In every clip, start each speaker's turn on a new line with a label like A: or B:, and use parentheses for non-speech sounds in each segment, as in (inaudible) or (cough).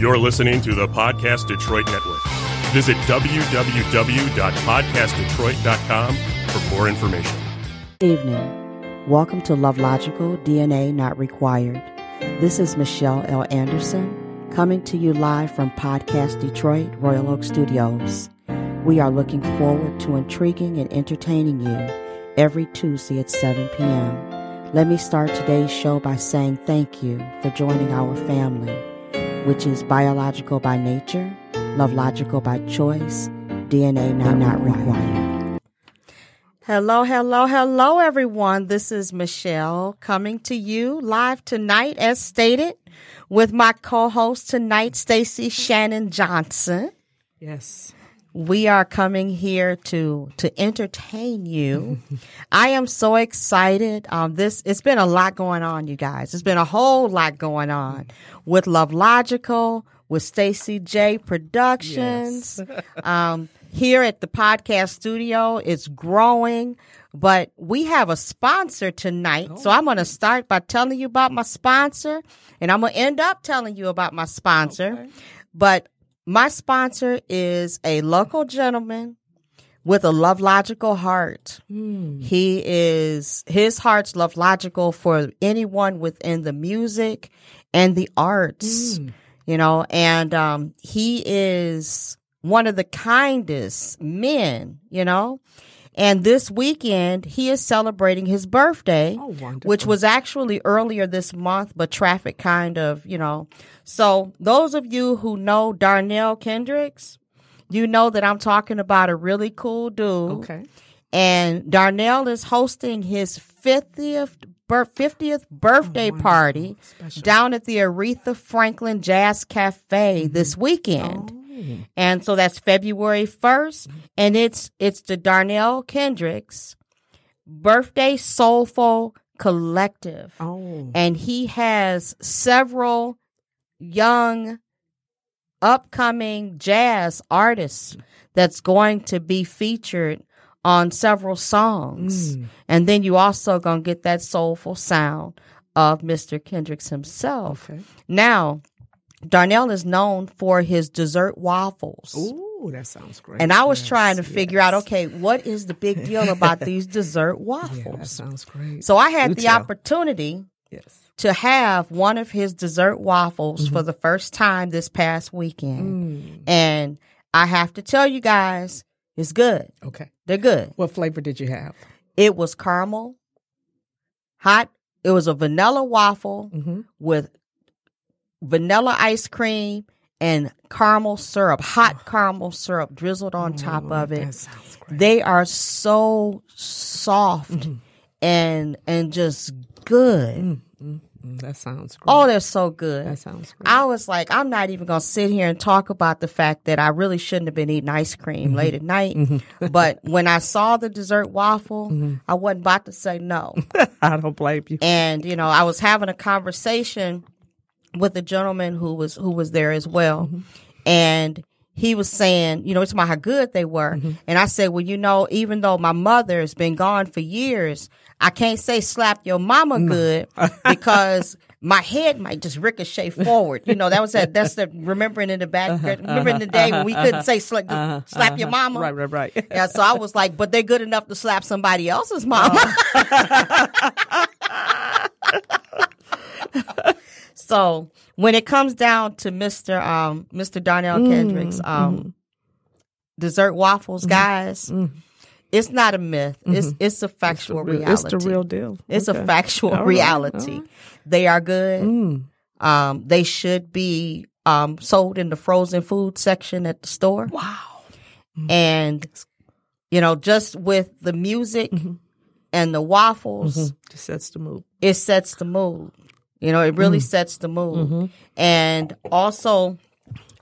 A: You're listening to the Podcast Detroit Network. Visit www.podcastdetroit.com for more information.
B: Evening. Welcome to Love Logical DNA Not Required. This is Michelle L. Anderson coming to you live from Podcast Detroit, Royal Oak Studios. We are looking forward to intriguing and entertaining you every Tuesday at 7 p.m. Let me start today's show by saying thank you for joining our family, which is biological by nature, love logical by choice, DNA not, not required. Hello, hello, hello, everyone. This is Michelle coming to you live tonight, as stated, with my co-host tonight, Stacy Shannon Johnson.
C: Yes.
B: We are coming here to to entertain you. (laughs) I am so excited. Um, this it's been a lot going on, you guys. It's been a whole lot going on with Love Logical, with Stacy J Productions. (laughs) um, here at the podcast studio, it's growing. But we have a sponsor tonight. So I'm going to start by telling you about my sponsor, and I'm going to end up telling you about my sponsor. But my sponsor is a local gentleman with a love logical heart. He is his heart's love logical for anyone within the music and the arts. You know, and um he is one of the kindest men, you know. And this weekend he is celebrating his birthday,
C: Oh,
B: which was actually earlier this month, but traffic kind of, you know. So those of you who know Darnell Kendricks, you know that I'm talking about a really cool dude.
C: Okay.
B: And Darnell is hosting his 50th, bir- 50th birthday oh, party
C: Special.
B: down at the Aretha Franklin Jazz Cafe this mm-hmm. weekend. Oh. Mm-hmm. And so that's February 1st mm-hmm. and it's it's the Darnell Kendricks birthday soulful collective
C: Oh.
B: and he has several young upcoming jazz artists that's going to be featured on several songs mm. and then you also going to get that soulful sound of Mr. Kendricks himself
C: Okay.
B: now Darnell is known for his dessert waffles
C: Ooh, that sounds great.
B: and I was
C: Yes,
B: trying to figure out, okay, what is the big deal about these (laughs) dessert
C: Yeah, that
B: waffles?
C: sounds great.
B: so I had
C: Do
B: the
C: tell.
B: opportunity
C: Yes.
B: to have one of his dessert waffles
C: Mm-hmm.
B: for the first time this past weekend.
C: Mm.
B: And I have to tell you guys, it's good.
C: Okay.
B: They're good.
C: What flavor did you have?
B: It was caramel, hot. It was a vanilla waffle
C: Mm-hmm.
B: with vanilla ice cream and caramel syrup, hot caramel syrup drizzled on top of it.
C: Oh, That sounds great.
B: they are so soft
C: Mm-hmm.
B: and and just good.
C: Mm, that sounds great.
B: Oh, they're so good.
C: that sounds great.
B: I was like, I'm not even gonna sit here and talk about the fact that I really shouldn't have been eating ice cream
C: Mm-hmm.
B: late at night. but when I saw the dessert waffle,
C: Mm-hmm.
B: I wasn't about to say no. (laughs)
C: I don't blame you.
B: and you know, I was having a conversation with a gentleman who was who was there as well,
C: Mm-hmm.
B: and he was saying, you know, it's about how good they were,
C: Mm-hmm.
B: and I said, well, you know, even though my mother has been gone for years, I can't say slap your mama good (laughs) because. My head might just ricochet forward. You know, that was that. That's the (laughs) remembering in the back. remembering the day when we couldn't say slap, slap your mama.
C: Uh-huh. Right, right, right.
B: Yeah, so I was like, but they're good enough to slap somebody else's mama. (laughs) so when it comes down to Mr. Um, Mr. Darnell
C: Mm,
B: Kendricks, um, dessert waffles, guys, it's not a myth. It's it's a factual
C: Real-
B: reality.
C: It's the real deal.
B: It's a factual (laughs)
C: right,
B: reality.
C: right.
B: They are good.
C: Mm.
B: Um, they should be um, sold in the frozen food section at the store.
C: Wow.
B: And, you know, just with the music
C: Mm-hmm.
B: And the waffles,
C: Just sets the mood.
B: it sets the mood. You know, it really
C: Mm.
B: sets the mood.
C: Mm-hmm.
B: And also,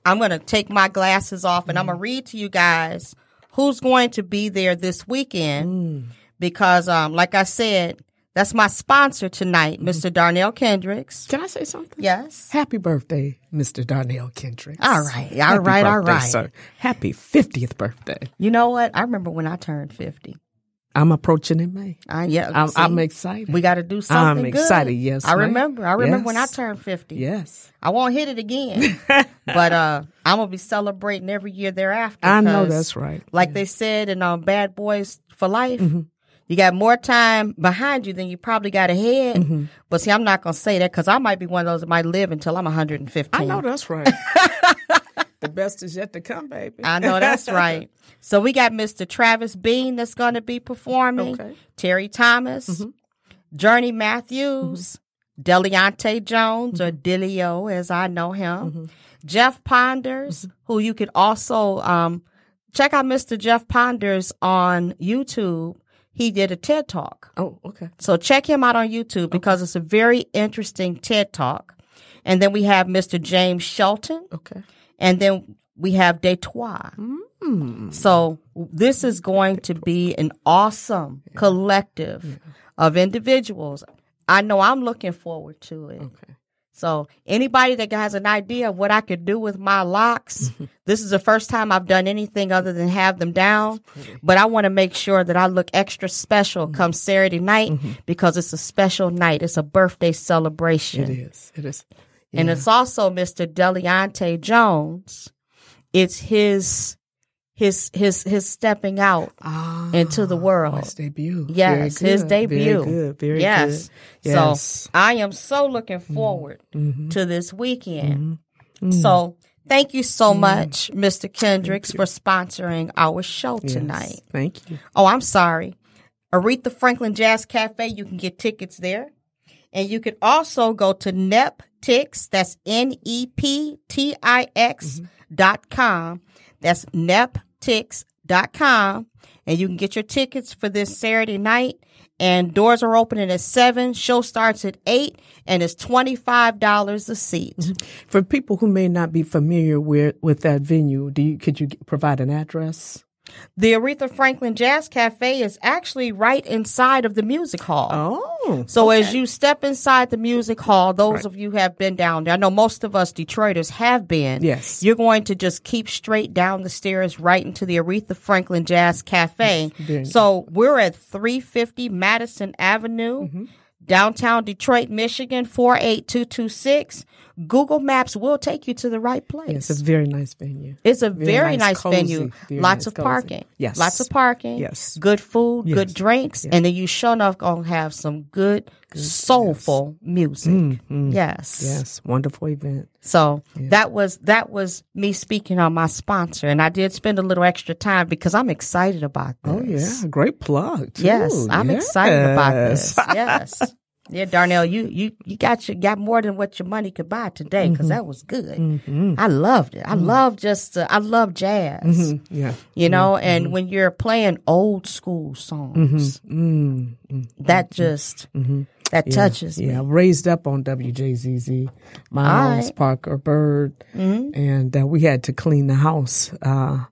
B: I'm going to take my glasses off and I'm
C: Mm-hmm.
B: going to read to you guys who's going to be there this weekend
C: Mm.
B: because, um, like I said, that's my sponsor tonight,
C: Mm-hmm.
B: Mr. Darnell Kendricks.
C: Can I say something?
B: Yes.
C: Happy birthday, Mr. Darnell Kendricks.
B: All right, all
C: Happy
B: right, all
C: birthday,
B: right.
C: Sir. Happy 50th birthday.
B: You know what? I remember when I turned 50.
C: I'm approaching in May.
B: Uh, yeah,
C: I'm,
B: see,
C: I'm excited.
B: We got to do something.
C: I'm
B: good.
C: excited, yes,
B: I
C: ma'am.
B: remember. I remember when I turned fifty.
C: yes.
B: I won't hit it again, (laughs) but uh, I'm gonna be celebrating every year thereafter.
C: I know that's right.
B: Like they said in um, Bad Boys for Life,
C: Mm-hmm.
B: you got more time behind you than you probably got ahead.
C: Mm-hmm.
B: But see, I'm not gonna say that because I might be one of those that might live until I'm 115.
C: I know that's right. (laughs) the best is yet to come, baby.
B: I know that's right. (laughs) So we got Mr. Travis Bean that's going to be performing.
C: Okay. Mm-hmm.
B: Terry Thomas, Journey Matthews, Deliante Jones or
C: Mm-hmm.
B: Dilio as I know him. Jeff Ponders,
C: Mm-hmm.
B: who you could also um, check out Mr. Jeff Ponders on YouTube. He did a TED Talk.
C: oh, okay.
B: So check him out on YouTube because it's a very interesting TED Talk. And then we have Mr. James Shelton
C: Okay.
B: And then we have Detroit. Mm. So this is going to be an awesome collective of individuals. I know I'm looking forward to it.
C: Okay.
B: So anybody that has an idea of what I could do with my locks, (laughs) this is the first time I've done anything other than have them down. But I want to make sure that I look extra special mm-hmm. come Saturday night mm-hmm. because it's a special night. It's a birthday celebration.
C: It is. It is.
B: And it's also Mr. Deliante Jones. It's his his his his stepping out
C: Ah,
B: into the world.
C: His debut.
B: Yes, his debut.
C: Very good. Very
B: yes.
C: good.
B: So
C: Yes. Mm-hmm.
B: I am so looking forward to this weekend.
C: Mm-hmm.
B: So thank you so much, Mr. Kendricks, for sponsoring our show
C: Yes.
B: tonight.
C: Thank you.
B: Oh, I'm sorry. Aretha Franklin Jazz Cafe, you can get tickets there. And you can also go to Neptix, that's N E P T I X mm-hmm. dot com. That's Neptix dot com. And you can get your tickets for this Saturday night. And doors are opening at seven. Show starts at eight, and it's twenty five dollars a seat. Mm-hmm.
C: For people who may not be familiar with with that venue, do you could you provide an address?
B: The Aretha Franklin Jazz Cafe is actually right inside of the music hall.
C: Oh,
B: So as you step inside the music hall, those of you who have been down there, I know most of us Detroiters have been.
C: Yes.
B: You're going to just keep straight down the stairs right into the Aretha Franklin Jazz Cafe. So we're at 350 Madison Avenue,
C: Mm-hmm.
B: downtown Detroit, Michigan, 48226. Google Maps will take you to the right place.
C: it's a very nice venue.
B: It's a very,
C: nice,
B: nice,
C: cozy,
B: venue.
C: very
B: Lots
C: nice,
B: of
C: cozy.
B: parking.
C: Yes.
B: Lots of parking.
C: Yes.
B: Good food, good
C: Yes.
B: drinks, and then you sure enough gonna have some good, soulful music. Mm-hmm. Yes.
C: Yes, wonderful event.
B: So that was that was me speaking on my sponsor, and I did spend a little extra time because I'm excited about oh, this.
C: Oh yeah, great plug. Too.
B: Yes, I'm excited about this. Yes. (laughs) Yeah, Darnell, you you you got your got more than what your money could buy today because mm-hmm. that was good. Mm-hmm. I loved it. I mm-hmm. love just uh, I love jazz.
C: yeah.
B: You know, and when you're playing old school songs, that just that touches
C: Yeah,
B: me.
C: raised up on WJZZ, Miles
B: right.
C: Parker Bird, and uh, we had to clean the house. Uh,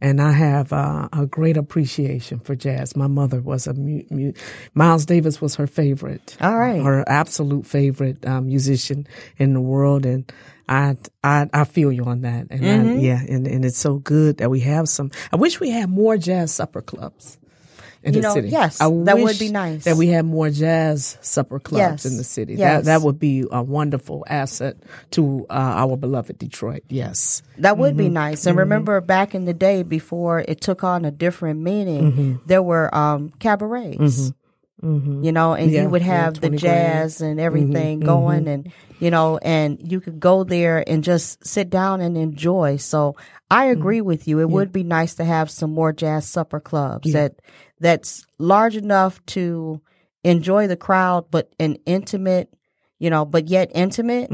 C: and I have uh, a great appreciation for jazz. My mother was a mu- mu- Miles Davis was her favorite.
B: All right.
C: her absolute favorite um, musician in the world, and I I, I feel you on that. And I, yeah, and, and it's so good that we have some. I wish we had more jazz supper clubs. In
B: You
C: the
B: know,
C: city.
B: yes,
C: I
B: that would be nice.
C: That we had more jazz supper clubs
B: Yes,
C: in the city.
B: yes.
C: That that would be a wonderful asset to uh, our beloved Detroit. Yes.
B: That would be mm-hmm. nice. And mm-hmm. remember back in the day before it took on a different meaning, mm-hmm. there were um, cabarets. You know, and
C: Yeah,
B: you would
C: yeah,
B: have the
C: 20 grand.
B: jazz and everything going, and you know, and you could go there and just sit down and enjoy. So I agree with you. It would be nice to have some more jazz supper clubs that that's large enough to enjoy the crowd, but an intimate, you know, but yet intimate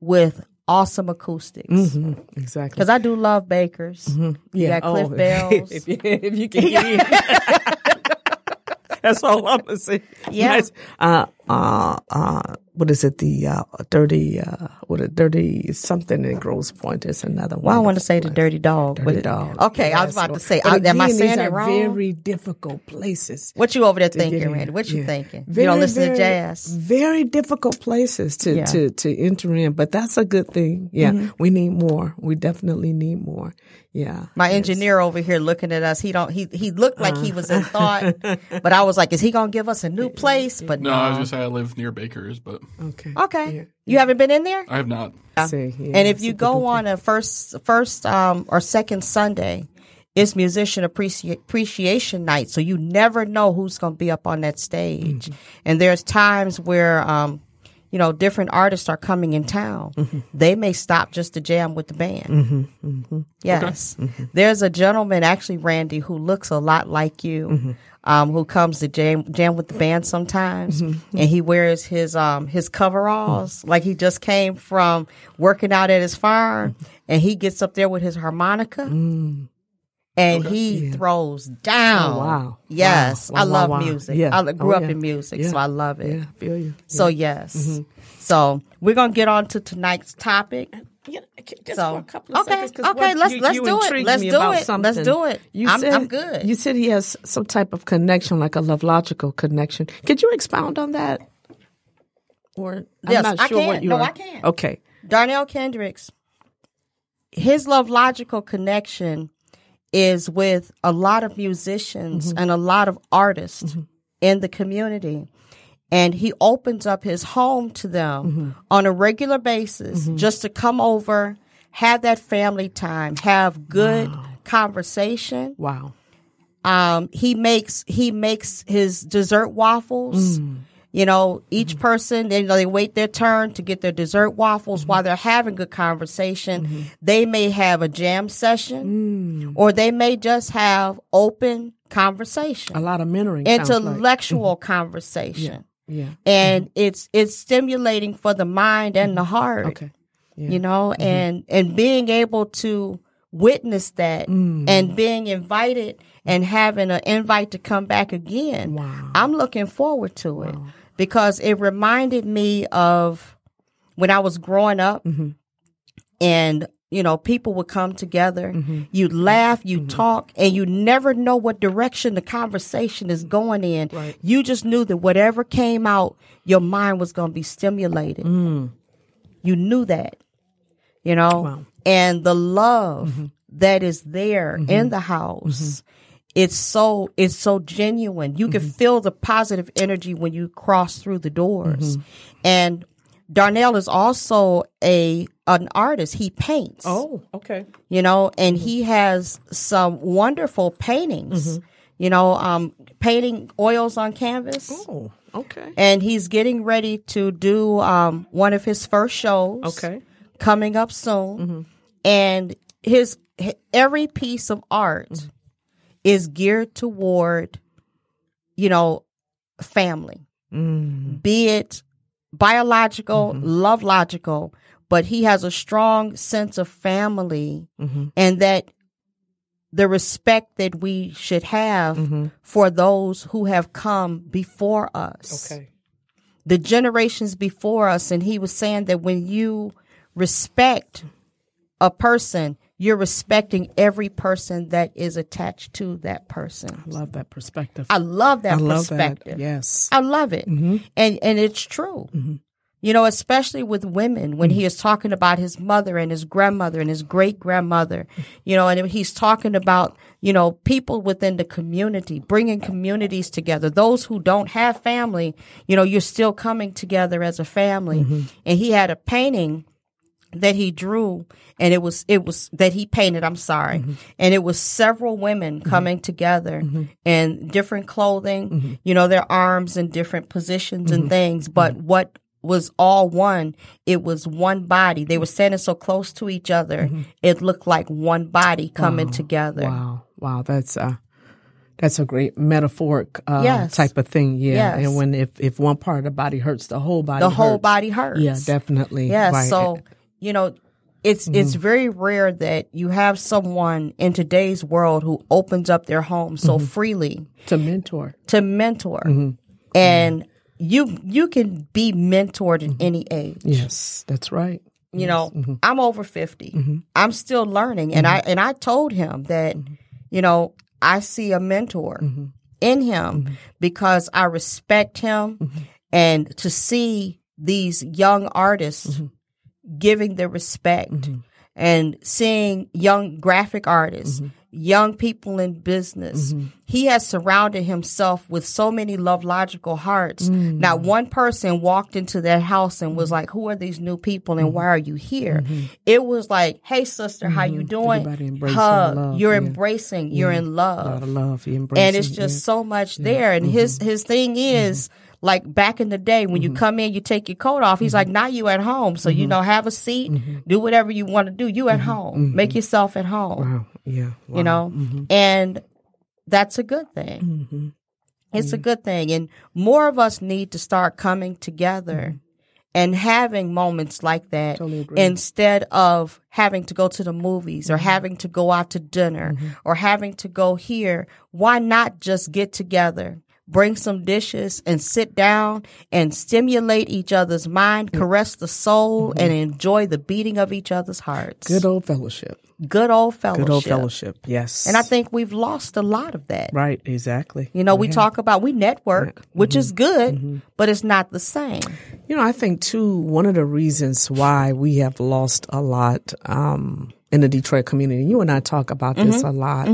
B: with awesome acoustics.
C: Mm-hmm. Exactly.
B: Because I do love bakers. You got Cliff
C: oh, (laughs)
B: Bells.
C: if, you, if you can (laughs) get in. (laughs) That's all I'm gonna say.
B: Yeah.
C: Nice. Uh, uh, uh, what is it? The uh, dirty, uh, what a dirty something in Grosse Pointe is another one.
B: Well, I want to say the dirty dog.
C: Dirty dog.
B: Okay, I was about to say, I, am I saying it
C: are
B: wrong?
C: Very difficult places.
B: what you over there
C: get
B: thinking,
C: in.
B: Randy? What you
C: Yeah.
B: thinking? you
C: Very,
B: don't listen
C: very,
B: to jazz.
C: Very difficult places to,
B: Yeah.
C: to, to enter in, but that's a good thing. Yeah,
B: Mm-hmm.
C: we need more. We definitely need more. Yeah.
B: My
C: Yes.
B: engineer over here looking at us, he don't he he looked like he was in thought, but I was like, is he gonna give us a new place? But
D: No,
B: no.
D: I was gonna say I live near Baker's, but
C: Okay.
B: okay,
C: Yeah.
B: you haven't been in there.
D: I have not.
C: See, yeah,
B: and if
C: it's
B: you
C: a good
B: go on a first first um or second Sunday, it's musician appreci- appreciation night, so you never know who's gonna be up on that stage.
C: Mm-hmm.
B: And there's times where um you know different artists are coming in town.
C: Mm-hmm.
B: They may stop just to jam with the band. Mm-hmm. Mm-hmm. Yes, mm-hmm. there's a gentleman actually, Randy, who looks a lot like you. Um, who comes to jam jam with the band sometimes, and he wears his um his coveralls. Like he just came from working out at his farm, and he gets up there with his harmonica, mm. And he throws oh, down.
C: Oh, wow.
B: Yes,
C: Wow,
B: I love
C: wow.
B: music.
C: Yeah.
B: I oh, grew
C: Oh,
B: up
C: yeah.
B: in music,
C: Yeah.
B: so I love it.
C: Yeah, feel you.
B: So yes, mm-hmm. so we're gonna get on to tonight's topic.
C: Yeah, okay, just
B: So,
C: for a couple of
B: okay,
C: seconds,
B: okay, let's-
C: you-
B: let's
C: you
B: do it. Let's do it. Let's do it.
C: You
B: I'm-
C: said,
B: I'm good.
C: You said he has some type of connection, like a love logical connection. Could you expound on that? Or I'm
B: Yes,
C: not
B: I
C: sure
B: can.
C: what you
B: No,
C: are.
B: I can.
C: Okay.
B: Darnell Kendricks, his love logical connection is with a lot of musicians
C: Mm-hmm.
B: and a lot of artists in the community. And he opens up his home to them
C: Mm-hmm.
B: on a regular basis just to come over, have that family time, have good conversation.
C: Wow.
B: Um, he makes he makes his dessert waffles. You know, each mm-hmm. person they know they wait their turn to get their dessert waffles mm-hmm. while they're having good conversation. Mm-hmm. They may have a jam session, mm. or they may just have open conversation,
C: A lot of mentoring. sounds like.
B: intellectual conversation,
C: Yeah. yeah.
B: and it's it's stimulating for the mind and the heart
C: Okay. Yeah.
B: you know and and being able to witness that
C: Mm.
B: and being invited and having an invite to come back again
C: Wow.
B: i'm looking forward to it because it reminded me of when i was growing up
C: Mm-hmm.
B: and you know people would come together
C: Mm-hmm.
B: you'd laugh you talk and you never know what direction the conversation is going in
C: Right.
B: you just knew that whatever came out your mind was going to be stimulated you knew that you know
C: Mm. Wow. Mm-hmm.
B: and the love that is there in the house it's so it's so genuine you
C: Mm-hmm.
B: can feel the positive energy when you cross through the doors
C: Mm-hmm.
B: and darnell is also a an artist he paints
C: Oh, okay.
B: you know and
C: Mm-hmm.
B: he has some wonderful paintings you know um painting oils on canvas
C: Oh, okay.
B: and he's getting ready to do um, one of his first shows.
C: Okay.
B: coming up soon, and his every piece of art is geared toward, you know, family, mm. be it biological, mm-hmm. love logical, but he has a strong sense of family, mm-hmm. and that the respect that we should have mm-hmm. for those who have come before us.
C: Okay.
B: the generations before us and he was saying that when you respect a person you're respecting every person that is attached to that person.
C: I Love that perspective.
B: i love that
C: I love
B: perspective.
C: that. Yes.
B: i love it. Mm-hmm. And and it's true. Mm-hmm. You know especially with women when he mm-hmm. is talking about his mother and his grandmother and his great grandmother you know and he's talking about you know people within the community bringing communities together. Those who don't have family you know you're still coming together as a family. And he had a painting that he drew and it was it was that he painted i'm sorry mm-hmm. and it was several women mm-hmm. coming together mm-hmm. in different clothing you know their arms in different positions and things but what was all one it was one body they were standing so close to each other it looked like one body coming together
C: Wow. Wow. That's uh that's a great metaphoric uh,
B: Yes.
C: type of thing. Yeah.
B: Yes.
C: And when if, if one part of the body hurts, the whole body
B: the whole
C: hurts.
B: body hurts
C: Yeah, definitely.
B: Yeah,
C: Right.
B: so you know, it's it's
C: Mm-hmm.
B: very rare that you have someone in today's world who opens up their home so
C: Mm-hmm.
B: freely
C: to mentor.
B: to mentor.
C: Mm-hmm.
B: And you you can be mentored at mm-hmm. any age.
C: Yes, that's right.
B: You know, mm-hmm. I'm over 50. Mm-hmm. I'm still learning and I and I told him that you know, I see a mentor in him because I respect him and to see these young artists giving the respect mm-hmm. and seeing young graphic artists, mm-hmm. young people in business. Mm-hmm. He has surrounded himself with so many love logical hearts. Not one person walked into that house and was like, "Who are these new people and why are you here?" It was like, "Hey, sister, how you doing?" Hug. You're
C: yeah.
B: embracing. You're in
C: A lot
B: love
C: of love. Embracing,
B: and it's just so much there. And his
C: Mm-hmm.
B: his thing is like back in the day when you mm-hmm. come in, you take your coat off. He's
C: Mm-hmm.
B: like, now you at home, so you mm-hmm. know, have a seat, mm-hmm. do whatever you want to do. You at home, make yourself at home.
C: Mm-hmm. Wow. Yeah.
B: You know, and that's a good thing.
C: Mm-hmm.
B: It's a good thing, and more of us need to start coming together. And having moments like that
C: Totally
B: instead of having to go to the movies or having to go out to dinner or having to go here, why not just get together, bring some dishes and sit down and stimulate each other's mind, caress the soul, and enjoy the beating of each other's hearts.
C: Good old fellowship.
B: Good old fellowship.
C: Good old fellowship. Yes.
B: And I think we've lost a lot of that.
C: right. Exactly.
B: You know, we talk about we network, which is
C: Mm-hmm.
B: good, but it's not the same.
C: You know, I think too, one of the reasons why we have lost a lot, um, in the Detroit community, you and I talk about this
B: Mm-hmm.
C: a lot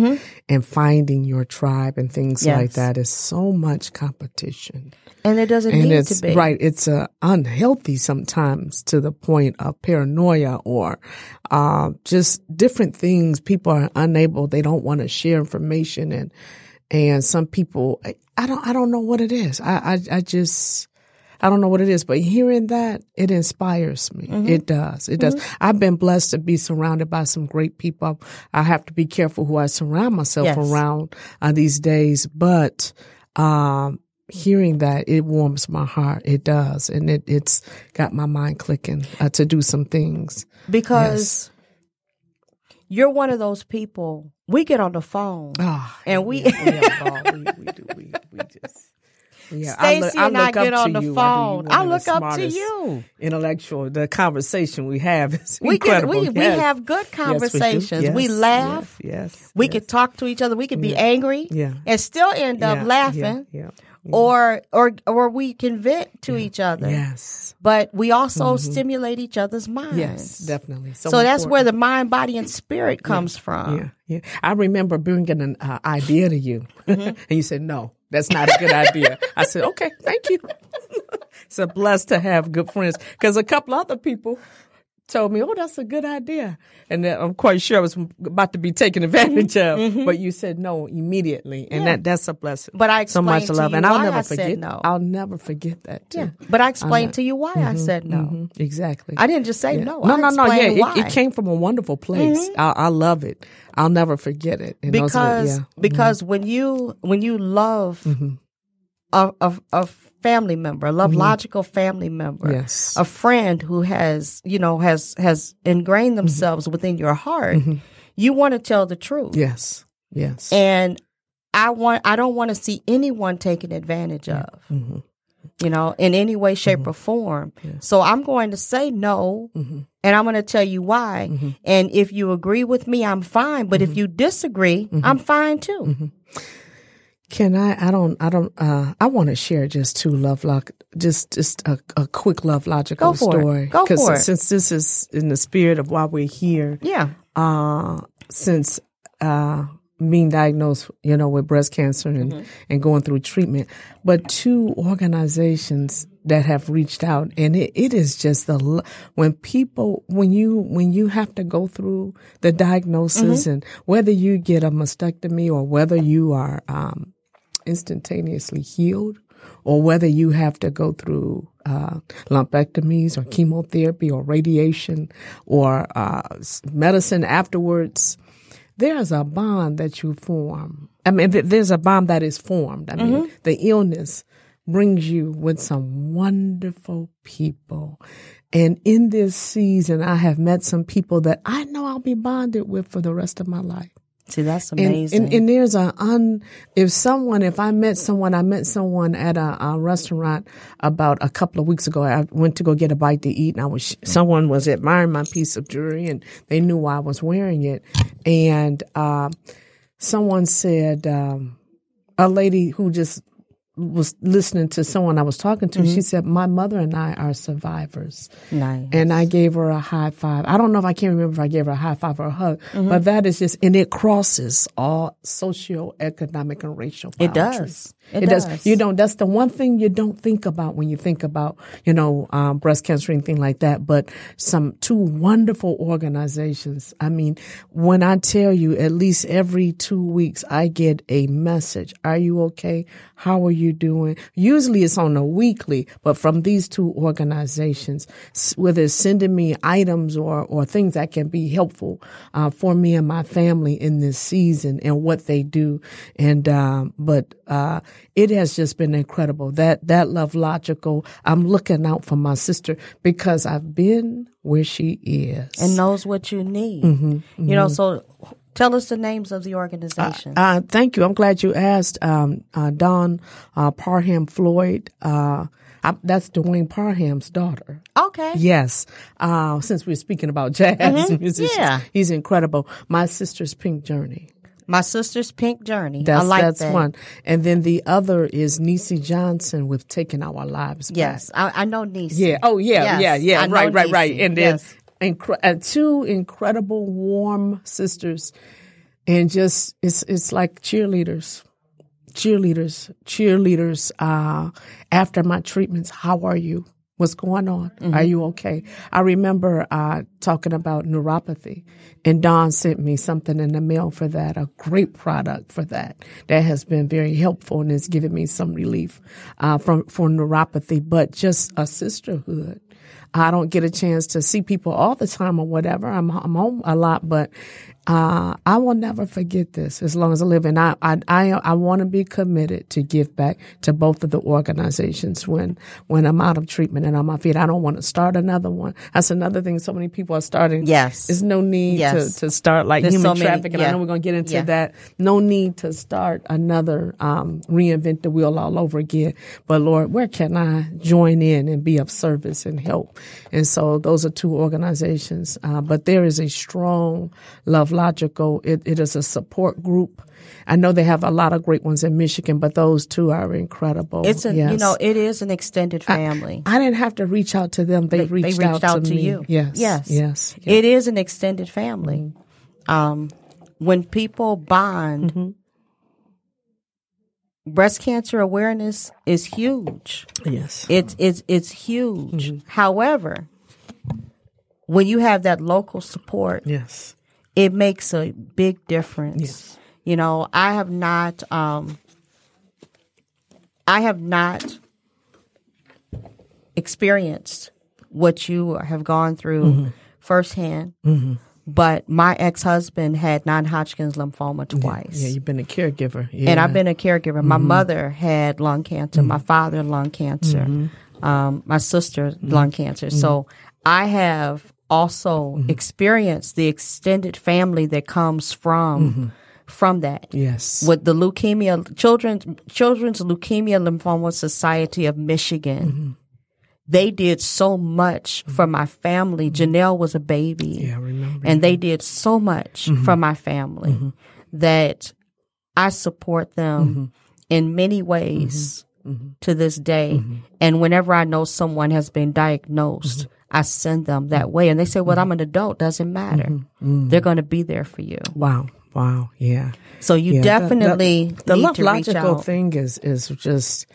C: and finding your tribe and things like that is so much competition.
B: And it doesn't
C: and
B: need
C: it's
B: to be.
C: right it's uh, unhealthy sometimes to the point of paranoia or uh, just different things people are unable they don't want to share information and and some people I, I don't i don't know what it is i i, I just I don't know what it is, but hearing that, it inspires me. It does. It does. I've been blessed to be surrounded by some great people. I have to be careful who I surround myself
B: Yes.
C: around uh, these days, but um, hearing that it warms my heart. It does, and it it's got my mind clicking uh, to do some things.
B: because you're one of those people. We get on the phone
C: Ah,
B: and we.
C: we, we, we do. We, we just. Yeah,
B: Stacey and I get on the
C: you.
B: phone. I
C: You're one of
B: look up to you.
C: Intellectual. The conversation we have (laughs) is
B: we
C: incredible.
B: we, we
C: Yes.
B: have good
C: Yes, we
B: conversations. we, laugh.
C: Yes. yes,
B: We
C: yes.
B: could talk to each other. We could be angry.
C: Yeah.
B: And still end up
C: Yeah,
B: laughing.
C: Yeah. yeah,
B: Or or or we can vent to each other.
C: Yes.
B: But we also mm-hmm. stimulate each other's minds.
C: Yes. Definitely.
B: So that's where the mind, body, and spirit comes from.
C: Yeah. I remember bringing an uh, idea to you,
B: Mm-hmm. (laughs)
C: and you said no, that's not a good idea. I said okay, thank you. (laughs) it's a blessed to have good friends because a couple other people told me, oh, that's a good idea, and I'm quite sure I was about to be taken advantage
B: Mm-hmm.
C: of. But you said no immediately, and that that's a blessing.
B: But I
C: so much
B: explained to
C: love,
B: you
C: and I'll
B: why
C: never
B: I said
C: forget.
B: no.
C: I'll never forget that too.
B: Yeah. But I explained to you why I said no.
C: Mhm, exactly.
B: I didn't just say no.
C: No,
B: I
C: no, no. Yeah, it.
B: Mm-hmm.
C: it came from a wonderful place. I, I love it. I'll never forget it. And
B: because
C: yeah. Mm-hmm.
B: because when you when you love a, a a family member, a love logical family member,
C: Mm-hmm. Yes.
B: a friend who has you know has has ingrained
C: Mm-hmm.
B: themselves within your heart, you want to tell the truth.
C: Yes. Yes.
B: And I want I don't want to see anyone taken advantage of.
C: Mm-hmm.
B: You know, in any way, shape, or form. So I'm going to say no,
C: Mm-hmm.
B: and I'm going to tell you why. And if you agree with me, I'm fine. But
C: Mm-hmm.
B: if you disagree, I'm fine too.
C: Can I? I don't. I don't. Uh, I want to share just two love lock. Just just a, a quick love logical
B: Go for it.
C: story.
B: Go for it.
C: Since this is in the spirit of why we're here.
B: Yeah.
C: uh, since uh, being diagnosed, you know, with breast cancer and,
B: Mm-hmm.
C: and going through treatment, but two organizations that have reached out, and it, it is just the when people when you when you have to go through the diagnosis
B: Mm-hmm.
C: and whether you get a mastectomy or whether you are um, instantaneously healed or whether you have to go through uh, lumpectomies or chemotherapy or radiation or uh, medicine afterwards, there's a bond that you form. I mean, there's a bond that is formed. I mean, the illness brings you with some wonderful people. And in this season, I have met some people that I know I'll be bonded with for the rest of my life.
B: See, that's
C: And,
B: amazing.
C: and, and there's a un, if someone, if I met someone, I met someone at a, a restaurant about a couple of weeks ago. I went to go get a bite to eat and I was, someone was admiring my piece of jewelry and they knew why I was wearing it. And, uh, someone said, um, a lady who just was listening to someone I was talking to, she mm-hmm. said, my mother and I are survivors.
B: nice.
C: And I gave her a high five. I don't know if I can't remember if I gave her a high five or a hug, mm-hmm. but that is just, and it crosses all socioeconomic and racial
B: It does. It does.
C: You know, that's the one thing you don't think about when you think about, you know, um, breast cancer and things like that. But some two wonderful organizations. I mean, when I tell you at least every two weeks, I get a message. Are you okay? How are you doing? Usually it's on a weekly, but from these two organizations, whether it's sending me items or, or things that can be helpful, uh, for me and my family in this season and what they do. And, um, but, uh, it has just been incredible. That, that love logical. I'm looking out for my sister because I've been where she is.
B: and knows what you need.
C: Mm-hmm,
B: You know, so tell us the names of the organization.
C: Uh, thank you. I'm glad you asked. Um, uh, Dawn uh, Parham Floyd. Uh, I, that's Dwayne Parham's daughter.
B: okay.
C: Yes. Uh, since we're speaking about jazz (laughs) musicians,
B: Mm-hmm. Yeah.
C: he's incredible. My sister's Pink Journey.
B: My sister's Pink Journey.
C: That's
B: I like
C: that's
B: that.
C: one. And then the other is Nisi Johnson with Taking Our Lives Back.
B: Yes, I, I know Niece.
C: Yeah. Oh, yeah,
B: Yes,
C: yeah, yeah.
B: I
C: Right, right, right. And then
B: Yes.
C: uh, two incredible, warm sisters, and just it's it's like cheerleaders, cheerleaders, cheerleaders. Uh, after my treatments, how are you? What's going on?
B: Mm-hmm.
C: Are you okay? I remember uh, talking about neuropathy, and Dawn sent me something in the mail for that, a great product for that. That has been very helpful and has given me some relief uh, from for neuropathy, but just a sisterhood. I don't get a chance to see people all the time or whatever. I'm I'm home a lot, but uh, I will never forget this as long as I live. And I I I, I want to be committed to give back to both of the organizations when when I'm out of treatment and on my feet. I don't want to start another one. That's another thing. So many people are starting.
B: Yes.
C: there's no need
B: Yes.
C: to to start like
B: There's
C: human
B: so
C: trafficking. I
B: yeah.
C: know we're gonna get into
B: Yeah.
C: that. No need to start another um, reinvent the wheel all over again. But Lord, where can I join in and be of service and help? And so those are two organizations. Uh, but there is a strong Love Logical. It, it is a support group. I know they have a lot of great ones in Michigan, but those two are incredible.
B: It's a, you know, it is an extended family.
C: I didn't have to reach out to them. They,
B: They-
C: reached,
B: they reached out,
C: to,
B: to,
C: me.
B: you.
C: Yes.
B: Yes.
C: Yes.
B: It is an extended family. Um, when people bond,
C: Mm-hmm.
B: breast cancer awareness is huge.
C: yes.
B: It's it's it's huge.
C: Mm-hmm.
B: However, when you have that local support,
C: Yes.
B: It makes a big difference.
C: Yes.
B: You know, I have not um I have not experienced what you have gone through
C: Mm-hmm.
B: firsthand. But my ex-husband had non-Hodgkin's lymphoma twice.
C: Yeah, you've been a caregiver.
B: And I've been a caregiver. My mother had lung cancer. My father lung cancer. Um, my sister lung cancer. So I have also mm-hmm. experience the extended family that comes from mm-hmm. from that.
C: Yes.
B: With the leukemia children's children's leukemia lymphoma society of Michigan. Mm-hmm. They did so much for my family. Janelle was a baby.
C: Yeah, I remember.
B: and they did so much for my family that I support them in many ways to this day. And whenever I know someone has been diagnosed, I send them that way. And they say, Well, I'm an adult, doesn't matter. They're going to be there for you.
C: Wow. Wow. Yeah.
B: So you
C: Yeah,
B: definitely
C: that- the
B: need
C: love logical thing is is just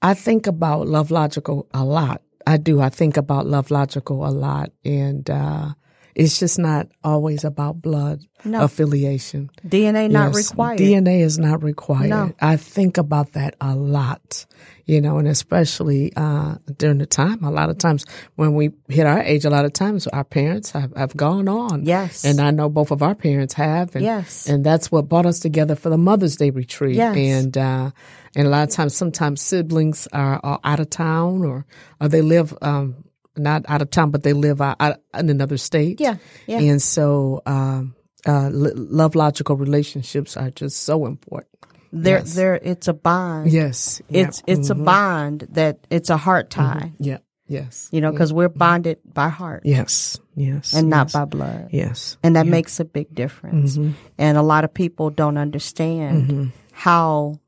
C: I think about love logical a lot. I do. I think about love logical a lot, and uh, it's just not always about blood
B: No.
C: affiliation.
B: DNA not required.
C: DNA is not required.
B: No.
C: I think about that a lot, you know, and especially uh, during the time. A lot of times when we hit our age, a lot of times our parents have, have gone on.
B: Yes.
C: And I know both of our parents have. And,
B: Yes.
C: And that's what brought us together for the Mother's Day retreat.
B: Yes.
C: And, uh, and a lot of times, sometimes siblings are, are out of town or, or they live, um, not out of town, but they live out, out in another state.
B: Yeah, yeah.
C: And so, um, uh, love logical relationships are just so important.
B: There,
C: Yes.
B: there. It's a bond.
C: Yes, yeah.
B: It's it's a bond that it's a heart tie.
C: yeah, yes,
B: You know, because we're bonded by heart
C: yes, yes,
B: and not by blood.
C: yes,
B: and that makes a big difference.
C: Mm-hmm.
B: And a lot of people don't understand how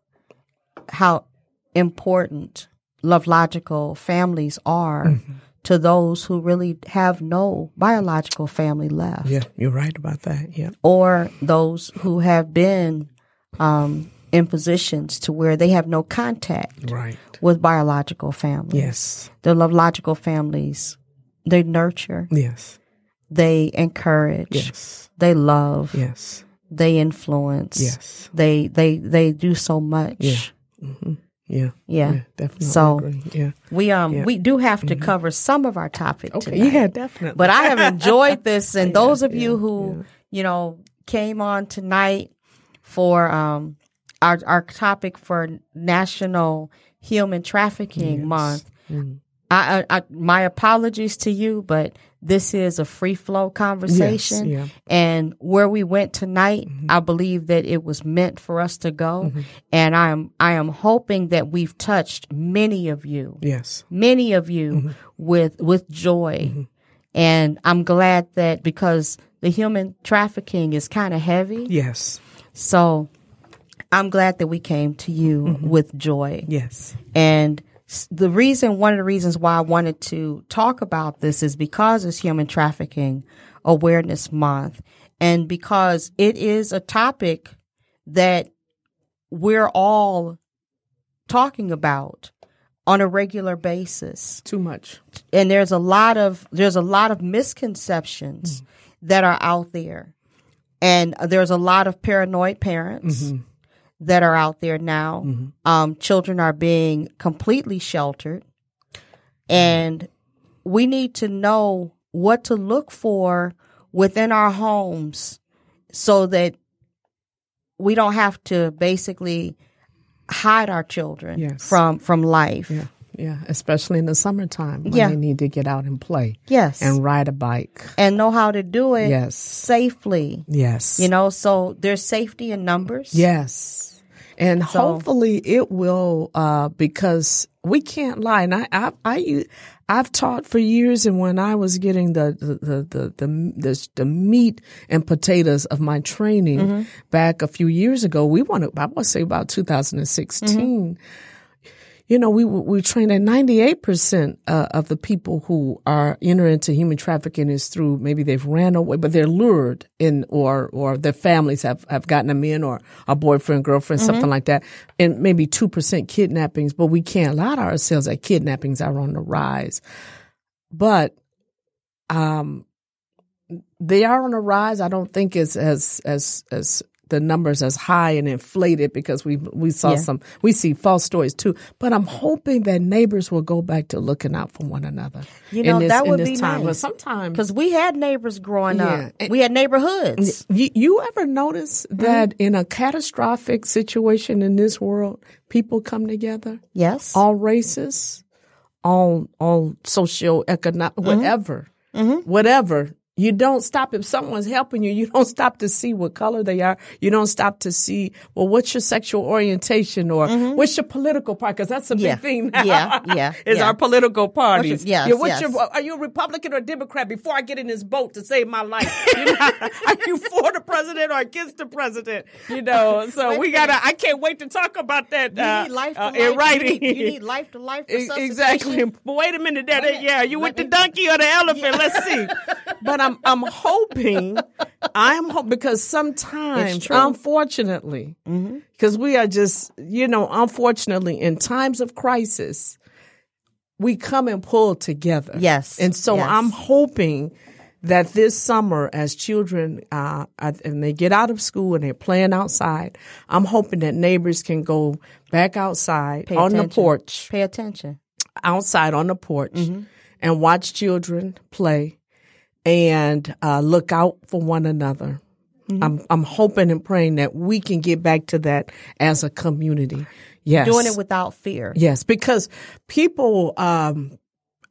B: how important love logical families are
C: Mm-hmm.
B: to those who really have no biological family left,
C: yeah. You're right about that. Yeah,
B: or those who have been um, in positions to where they have no contact
C: right.
B: with biological families.
C: Yes,
B: The love logical families, they nurture,
C: yes,
B: they encourage,
C: yes,
B: they love,
C: yes,
B: they influence.
C: yes.
B: They they they do so much.
C: Yeah. Yeah,
B: Yeah.
C: yeah definitely.
B: So-
C: agree. yeah.
B: We um
C: Yeah.
B: we do have to cover some of our topic
C: Okay,
B: tonight.
C: yeah, definitely.
B: But I have enjoyed this (laughs) and those of you
C: yeah,
B: who, you know, came on tonight for um our our topic for National Human Trafficking Month.
C: Mm.
B: I, I, my apologies to you, but this is a free flow conversation.
C: yeah.
B: And where we went tonight,
C: Mm-hmm.
B: I believe that it was meant for us to go. And I am I am hoping that we've touched many of you,
C: yes,
B: many of you
C: Mm-hmm.
B: with with joy. And I'm glad that because the human trafficking is kind of heavy.
C: yes,
B: So I'm glad that we came to you
C: Mm-hmm.
B: with joy.
C: yes,
B: And the reason, one of the reasons why I wanted to talk about this is because it's Human Trafficking Awareness Month and because it is a topic that we're all talking about on a regular basis.
C: too much.
B: And there's a lot of, there's a lot of misconceptions mm. that are out there. And uh, there's a lot of paranoid parents mm-hmm. That are out there now. Um, children are being completely sheltered. And we need to know what to look for within our homes so that we don't have to basically hide our children
C: Yes.
B: from from life.
C: Yeah, yeah, especially in the summertime when
B: Yeah.
C: they need to get out and play
B: Yes.
C: and ride a bike.
B: and know how to do it
C: Yes.
B: safely.
C: Yes,
B: You know, so there's safety in numbers.
C: Yes. And
B: So-
C: hopefully it will, uh, because we can't lie. And I, I, I, I've taught for years, and when I was getting the the the the the, the, the meat and potatoes of my training
B: Mm-hmm.
C: back a few years ago, we wanted, I want to say about 2016.
B: Mm-hmm.
C: You know, we we trained at ninety eight percent uh, of the people who are enter into human trafficking is through maybe they've ran away, but they're lured in, or or their families have have gotten them in, or a boyfriend, girlfriend, something like that, and maybe two percent kidnappings. But we can't lie to ourselves that kidnappings are on the rise, but um, they are on the rise. I don't think it's as as as the numbers as high and inflated because we we saw
B: Yeah.
C: some we see false stories too. But I'm hoping that neighbors will go back to looking out for one another.
B: You know,
C: this,
B: that would be
C: time. But
B: nice.
C: sometimes
B: Because we had neighbors growing
C: Yeah.
B: up. We had neighborhoods.
C: you, you ever notice mm-hmm. that in a catastrophic situation in this world, people come together,
B: Yes.
C: all races, all all socioeconomic, mm-hmm. whatever, mm-hmm. whatever. You don't stop if someone's helping you. You don't stop to see what color they are. You don't stop to see well, what's your sexual orientation or what's your political party? Because that's a
B: Yeah.
C: big thing now.
B: Yeah, yeah, (laughs)
C: is
B: yeah.
C: our political parties.
B: yes,
C: Yeah, what's
B: yes.
C: your are you a Republican or Democrat? Before I get in this boat to save my life, you know, (laughs) are you for the president or against the president? You know, so we gotta. I can't wait to talk about that
B: You
C: uh,
B: need life to
C: uh,
B: life.
C: in
B: You
C: writing.
B: need, you need life to life.
C: Exactly. But wait a minute, there.
B: Wait.
C: Yeah, you with the donkey or the elephant? Let's see. (laughs) But I'm I'm hoping I'm hope because sometimes.
B: Mm-hmm.
C: unfortunately, because we are just you know, unfortunately, in times of crisis, we come and pull together.
B: Yes,
C: and so
B: yes.
C: I'm hoping that this summer, as children uh, and they get out of school and they're playing outside, I'm hoping that neighbors can go back outside
B: Pay
C: on the porch
B: Pay attention.
C: outside on the porch
B: Mm-hmm.
C: and watch children play and uh, look out for one another.
B: Mm-hmm.
C: I'm I'm hoping and praying that we can get back to that as a community. Yes,
B: Doing it without fear.
C: yes, because people. Um,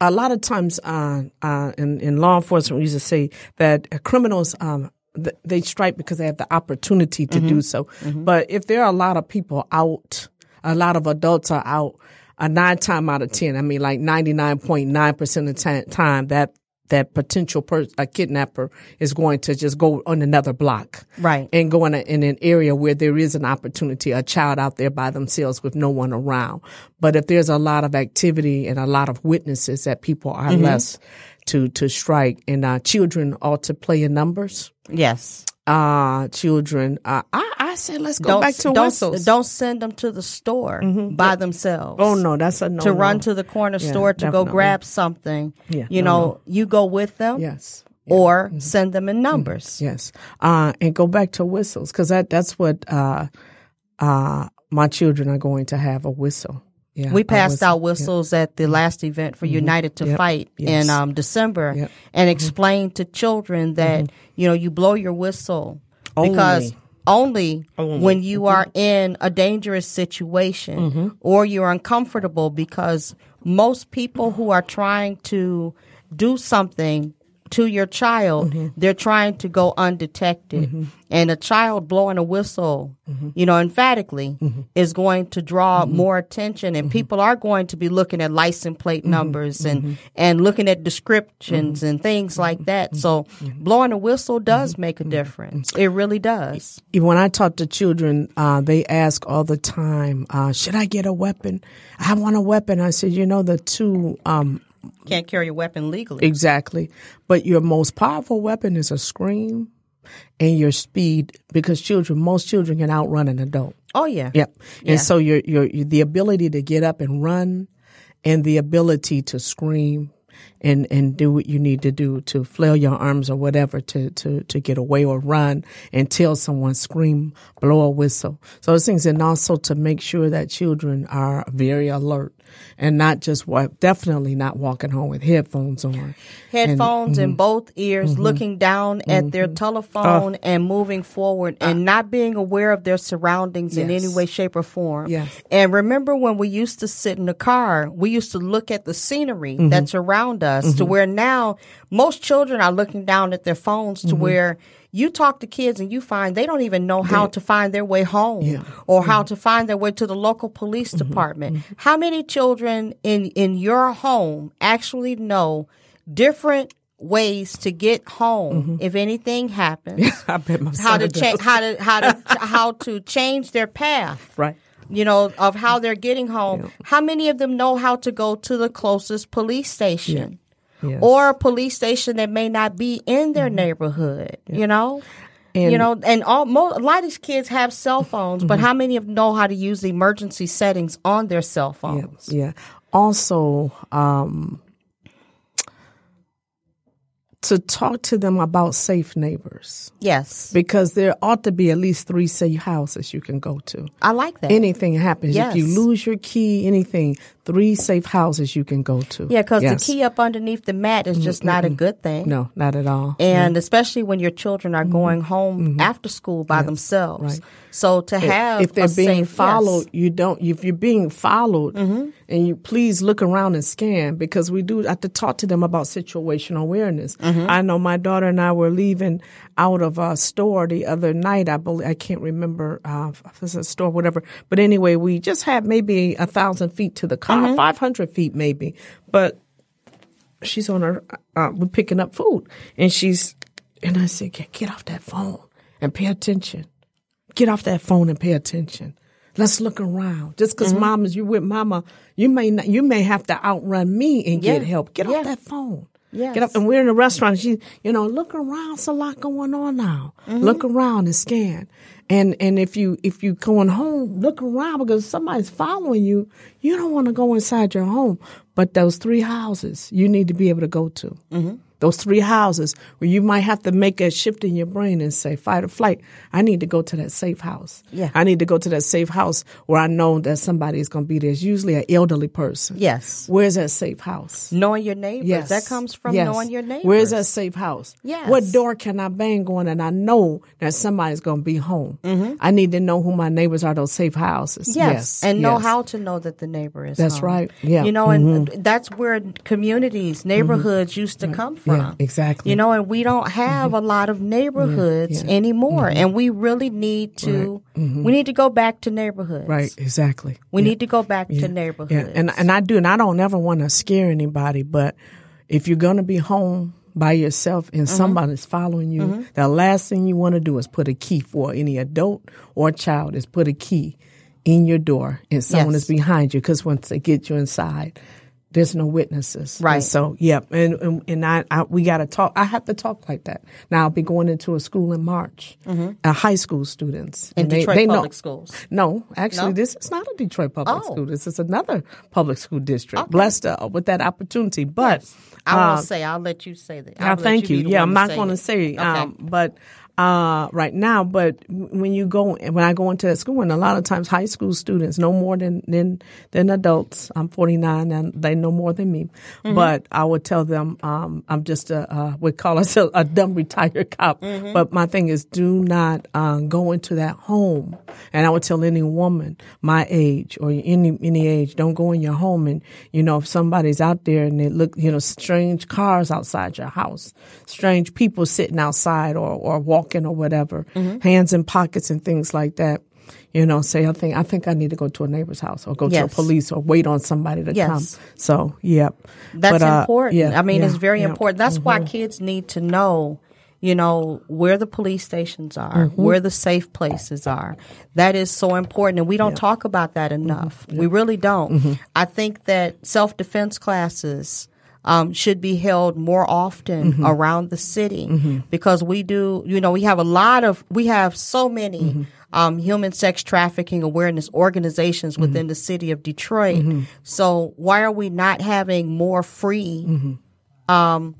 C: a lot of times, uh, uh, in, in law enforcement, we used to say that criminals um, th- they strike because they have the opportunity to do so. But if there are a lot of people out, a lot of adults are out, a nine time out of ten, I mean, like ninety nine point nine percent of the time, that that potential per- a kidnapper is going to just go on another block,
B: Right.
C: and go in, a, in an area where there is an opportunity, a child out there by themselves with no one around. But if there's a lot of activity and a lot of witnesses that people are less to to strike, and uh, children ought to play in numbers.
B: Yes.
C: Uh children. Uh, I I said let's go
B: Don't
C: back to
B: don't
C: whistles.
B: don't send them to the store by themselves.
C: oh no, that's a no.
B: to run to the corner
C: Yeah,
B: store to go grab something.
C: Yeah,
B: you
C: no,
B: know,
C: no.
B: you go with them
C: yes.
B: or send them in numbers.
C: Yes. Uh, and go back to whistles because that, that's what uh, uh, my children are going to have a whistle. Yeah,
B: We passed out whistles at the last event for United to
C: Yep.
B: Fight
C: Yes.
B: in um, December
C: Yep.
B: and explained to children that, you know, you blow your whistle because only, when you are in a dangerous situation or you're uncomfortable because most people who are trying to do something to your child, mm-hmm. they're trying to go undetected. Mm-hmm. And a child blowing a whistle, mm-hmm. you know, emphatically is going to draw more attention. And people are going to be looking at license plate numbers and, and looking at descriptions and things like that. So blowing a whistle does make a difference. It really does.
C: When I talk to children, uh, they ask all the time, uh, "Should I get a weapon? I want a weapon." I said, "You know, the two um,
B: Can't carry a weapon legally.
C: exactly, but your most powerful weapon is a scream and your speed because children, most children can outrun an adult."
B: Oh yeah.
C: Yep.
B: Yeah.
C: And so your, your the ability to get up and run, and the ability to scream, and and do what you need to do to flail your arms or whatever to to to get away or run and tell someone scream, blow a whistle. So those things, and also to make sure that children are very alert and not just wa- definitely not walking home with headphones on.
B: Headphones
C: mm-hmm.
B: in both ears, looking down at their telephone and moving forward and not being aware of their surroundings in any way, shape, or form.
C: Yes.
B: And remember when we used to sit in the car, we used to look at the scenery
C: Mm-hmm.
B: that's around us to where now most children are looking down at their phones to
C: Mm-hmm.
B: where you talk to kids and you find they don't even know how to find their way home
C: Yeah.
B: or how mm-hmm. to find their way to the local police
C: Mm-hmm.
B: department. Mm-hmm. How many children in in your home actually know different ways to get home mm-hmm. if anything happens? (laughs)
C: I bet my
B: How to change how to how to (laughs) how to change their path
C: right.
B: you know, of how they're getting home. How many of them know how to go to the closest police station?
C: Yes.
B: Or a police station that may not be in their neighborhood, you know? you know, and all, mo- a lot of these kids have cell phones, but how many of them know how to use the emergency settings on their cell
C: Yeah,
B: phones?
C: yeah. Also, um, to talk to them about safe neighbors
B: Yes.
C: because there ought to be at least three safe houses you can go to.
B: I like that.
C: Anything happens, if you lose your key, anything, three safe houses you can go to.
B: yeah, because
C: Yes.
B: the key up underneath the mat is just not a good thing.
C: No, not at all.
B: and especially when your children are mm-hmm. going home mm-hmm. after school by themselves.
C: right.
B: So to have
C: if they're being
B: safe-
C: followed,
B: yes.
C: you don't. If you're being followed, mm-hmm. And you please look around and scan because we do have to talk to them about situational awareness. I know my daughter and I were leaving out of a store the other night. I believe I can't remember uh, if it was a store, whatever. But anyway, we just had maybe a thousand feet to the car, five hundred feet maybe, but she's on her uh, we're picking up food and she's and i said get, get off that phone and pay attention get off that phone and pay attention let's look around just because mama's you with mama you may not you may have to outrun me and get help get
B: Yeah.
C: off that phone
B: Yes.
C: Get up, and we're in a restaurant. She, you know, look around. It's a lot going on now.
B: Mm-hmm.
C: Look around and scan. And and if you if you going home, look around because somebody's following you. You don't want to go inside your home, but those three houses you need to be able to go to.
B: Mm-hmm.
C: Those three houses where you might have to make a shift in your brain and say, fight or flight. I need to go to that safe house.
B: Yeah.
C: I need to go to that safe house where I know that somebody is going to be there. It's usually an elderly person.
B: Yes.
C: Where's that safe house?
B: Knowing your neighbors.
C: Yes.
B: That comes from
C: Yes.
B: knowing your neighbors.
C: Where's that safe house?
B: Yes.
C: What door can I bang on and I know that somebody's going to be home? I need to know who my neighbors are, those safe houses.
B: Mm-hmm. Yes. And know
C: yes.
B: how to know that the neighbor is
C: That's
B: home.
C: right. Yeah. Mm-hmm.
B: You know, and that's where communities, neighborhoods used to come from. from.
C: exactly.
B: You know, and we don't have a lot of neighborhoods
C: Mm-hmm. yeah.
B: anymore, and we really need to. We need to go back to neighborhoods.
C: Right, exactly.
B: We
C: Yeah.
B: need to go back to neighborhoods.
C: Yeah, and and I do, and I don't ever want to scare anybody, but if you're gonna be home by yourself and
B: Mm-hmm.
C: somebody's following you, the last thing you want to do is put a key for any adult or child is put a key in your door and someone
B: Yes.
C: is behind you because once they get you inside. There's no witnesses,
B: Right.
C: And so, yep, and and, and I, I we got to talk. I have to talk like that. Now I'll be going into a school in March, uh, high school students,
B: Mm-hmm. In
C: and they,
B: Detroit
C: they know-
B: public schools.
C: no, actually,
B: No?
C: this is not a Detroit public
B: Oh.
C: school. This is another public school district. Blessed uh, with that opportunity, but
B: I
C: uh,
B: won't say. I'll let you say that. let
C: thank you.
B: the
C: Yeah, I'm not going to say,
B: Okay.
C: um, but uh, right now, but when you go, when I go into that school, and a lot of times high school students know more than than, than adults. I'm 49, and they know more than me.
B: Mm-hmm.
C: But I would tell them, um, I'm just a, uh, we call us a, a dumb retired cop.
B: Mm-hmm.
C: But my thing is, do not uh, go into that home. And I would tell any woman my age or any any age, don't go in your home. And you know, if somebody's out there and they look, you know, strange cars outside your house, strange people sitting outside or or walking or whatever,
B: Mm-hmm.
C: hands in pockets and things like that. You know, say I think I think I need to go to a neighbor's house or go to
B: Yes.
C: a police or wait on somebody to
B: Yes.
C: come. So, yep.
B: That's
C: But, uh,
B: important.
C: yeah,
B: I mean,
C: yeah,
B: it's very
C: yeah. Mm-hmm.
B: important. That's why kids need to know, you know, where the police stations are,
C: Mm-hmm.
B: where the safe places are. That is so important. And we don't talk about that
C: Mm-hmm.
B: enough. We really don't. I think that self defense classes, um, should be held more often
C: Mm-hmm.
B: around the city because we do, you know, we have a lot of, we have so many
C: Mm-hmm.
B: um, human sex trafficking awareness organizations
C: Mm-hmm.
B: within the city of Detroit. So why are we not having more free,
C: Mm-hmm.
B: um,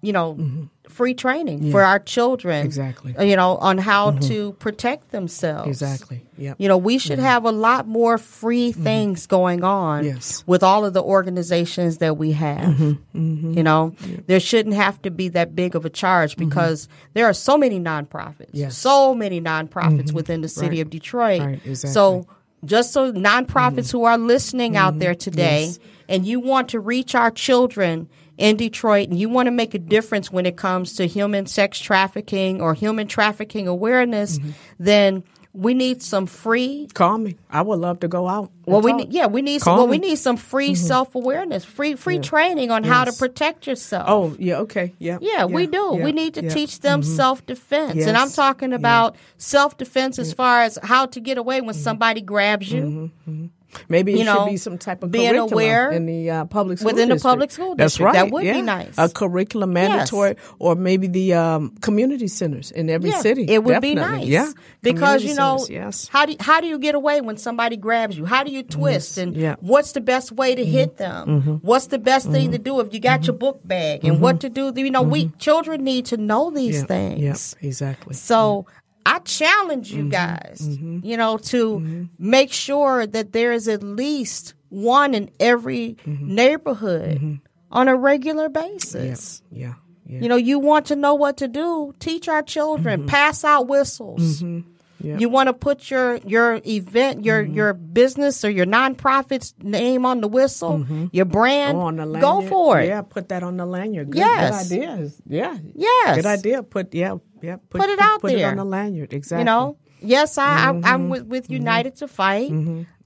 B: you know, free training for our children?
C: Exactly.
B: uh, You know, on how mm-hmm. to protect themselves.
C: Exactly. yeah
B: You know, we should mm-hmm. have a lot more free mm-hmm. things going on
C: Yes.
B: with all of the organizations that we have.
C: Mm-hmm.
B: You know, there shouldn't have to be that big of a charge because there are so many nonprofits,
C: Yes.
B: so many nonprofits within the city
C: Right.
B: of Detroit.
C: Right, exactly. Mm-hmm.
B: So, just so nonprofits who are listening out there today
C: Yes.
B: and you want to reach our children in Detroit and you want to make a difference when it comes to human sex trafficking or human trafficking awareness,
C: Mm-hmm.
B: then we need some free
C: Call me. I would love to go out.
B: well, we need, yeah, we need some,
C: Call
B: well, we need some free mm-hmm. self awareness, free free training on how to protect yourself.
C: Oh, yeah. Okay. Yeah.
B: yeah, we do.
C: yeah,
B: we need to
C: yeah.
B: teach them mm-hmm. self defense, and I'm talking about self defense as far as how to get away when mm-hmm. somebody grabs you.
C: Maybe it
B: you know,
C: should be some type of
B: being
C: curriculum
B: aware
C: in the uh, public school
B: within the public school
C: That's right.
B: That would be nice.
C: A curriculum mandatory, or maybe the um, community centers in every
B: Yeah,
C: city.
B: it would be nice.
C: Yeah,
B: because
C: Community
B: you know
C: centers, yes.
B: how do how do you get away when somebody grabs you? How do you twist? And
C: yeah. Mm-hmm.
B: what's the best way to hit them? What's the best thing to do if you got your book bag? And what to do? You know, we children need to know these
C: Mm-hmm. yeah,
B: things.
C: Yeah, exactly.
B: So I challenge
C: Mm-hmm.
B: you guys, you know, to make sure that there is at least one in every
C: Mm-hmm.
B: neighborhood on a regular basis.
C: Yeah, yeah.
B: You know, you want to know what to do, teach our children,
C: Mm-hmm.
B: pass out whistles.
C: Yeah.
B: You want to put your your event, your
C: Mm-hmm.
B: your business or your nonprofit's name on the whistle, your brand.
C: Oh, on the lanyard.
B: go for it.
C: Yeah, put that on the lanyard. Good,
B: Yes.
C: good idea. Yeah.
B: Yes.
C: Good idea. Put yeah, yeah. Put,
B: Put it out
C: put it
B: there.
C: on the lanyard. Exactly.
B: You know, yes, I,
C: Mm-hmm.
B: I I'm with, with United to Fight.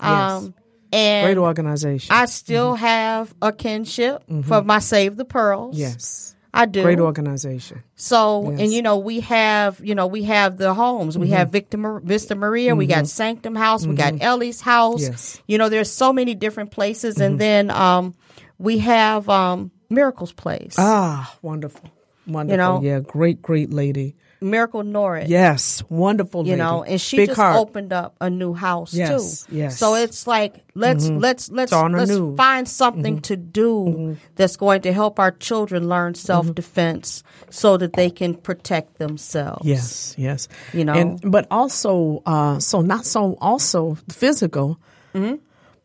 B: Um, and great
C: organization.
B: I still have a kinship for my Save the Pearls.
C: Mm-hmm. yes.
B: I do.
C: Great organization.
B: So,
C: Yes. Mm-hmm.
B: and you know, we have, you know, we have the homes. We have Victor, Vista Maria. We got Sanctum House. We got Ellie's House.
C: Yes.
B: You know, there's so many different places. And then um, we have um, Miracles Place,
C: Ah, wonderful. Wonderful.
B: know?
C: yeah, great, great lady.
B: Miracle Norris.
C: Yes, wonderful
B: You know, and she
C: Big
B: just
C: heart.
B: opened up a new house
C: Yes,
B: too.
C: yes. Mm-hmm.
B: So it's like let's let's let's let's
C: new. Mm-hmm.
B: find something to do that's going to help our children learn
C: Mm-hmm.
B: self defense so that they can protect themselves.
C: Yes, yes.
B: You know?
C: and but also, uh, so not so also physical
B: Mm-hmm.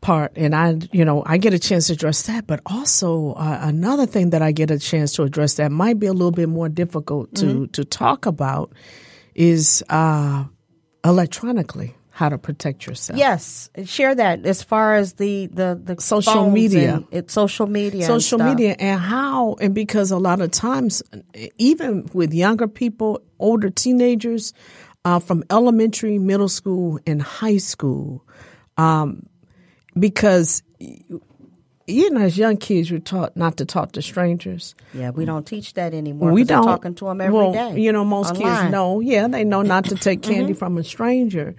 C: Part, and I, you know, I get a chance to address that. But also uh, another thing that I get a chance to address that might be a little bit more difficult to
B: Mm-hmm.
C: to talk about is uh, electronically. how to protect yourself.
B: Yes, share that as far as the the the
C: Social media.
B: it's social media,
C: social
B: stuff.
C: media and how and because a lot of times even with younger people older teenagers uh, from elementary middle school and high school um, because you know as young kids you're taught not to talk to strangers
B: Yeah, we don't teach that anymore. we're
C: don't
B: talking to them every day.
C: well, You know, most kids know. Yeah, they know not to take
B: Mm-hmm.
C: candy from a stranger,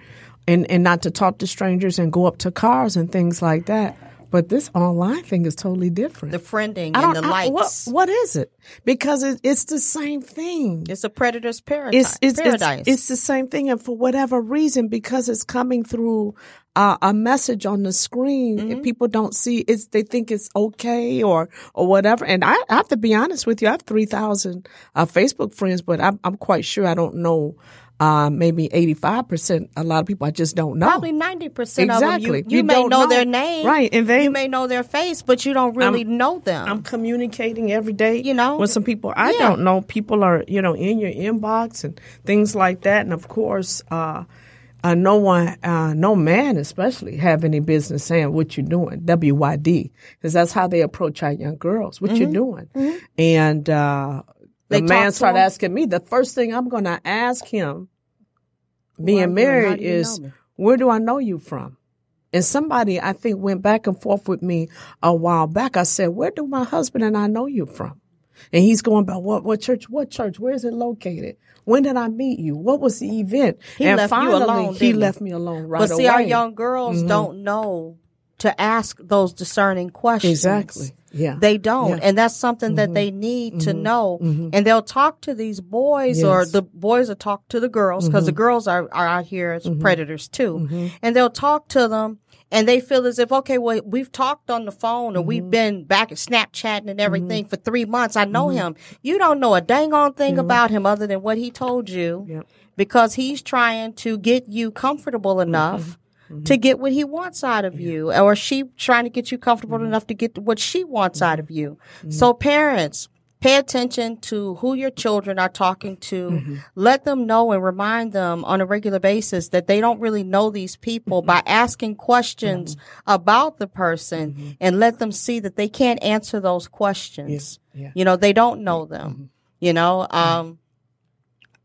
C: and and not to talk to strangers and go up to cars and things like that. But this online thing is totally different.
B: the friending and the
C: I-
B: likes.
C: what, what is it? Because it, it's the same thing.
B: It's a predator's paradise.
C: It's, it's, it's,
B: paradise.
C: it's the same thing. And for whatever reason, because it's coming through uh, a message on the screen,
B: Mm-hmm.
C: and people don't see it's, they think it's okay or, or whatever. And I, I have to be honest with you. I have 3,000 uh, Facebook friends, but I'm, I'm quite sure I don't know, uh, maybe 85%. A lot of people I just don't know.
B: Probably ninety percent of them. You,
C: Exactly.
B: you, may
C: don't
B: know, their name,
C: Right. And they,
B: You may know their face, but you don't really know them.
C: I'm communicating every day.
B: You know?
C: with some people I
B: Yeah.
C: don't know. People are you know in your inbox and things like that. And of course, uh, uh, no one, uh, no man especially, have any business saying what you're doing. WYD, because that's how they approach our young girls. What you're doing? And uh, the
B: talk
C: man started asking me. The first thing I'm going to ask him, being
B: how
C: married, is where do I know you from? And somebody I think went back and forth with me a while back. I said, where do my husband and I know you from? And he's going about what, what church, what church, where is it located? When did I meet you? What was the event?
B: He
C: and
B: left you alone,
C: he
B: he?
C: left me alone right
B: but see,
C: away. Mm-hmm.
B: our young girls don't know to ask those discerning questions.
C: Exactly. Yeah.
B: They don't.
C: Yeah. Mm-hmm.
B: And that's something that they need to know. And they'll talk to these boys or
C: Yes. Mm-hmm.
B: the boys will talk to the girls because the girls are, are out here as predators too. And they'll talk to them and they feel as if, okay, well, we've talked on the phone or
C: Mm-hmm.
B: we've been back at Snapchatting and mm-hmm. everything for three months. I know mm-hmm. him. You don't know a dang on thing about him other than what he told you
C: Yep.
B: because he's trying to get you comfortable mm-hmm. enough to get what he wants out of you or she trying to get you comfortable enough to get what she wants out of you. So parents pay attention to who your children are talking to. Mm-hmm. Let them know and remind them on a regular basis that they don't really know these people by asking questions mm-hmm. about the person mm-hmm. and let them see that they can't answer those questions.
C: Yeah.
B: you know they don't know them. You know um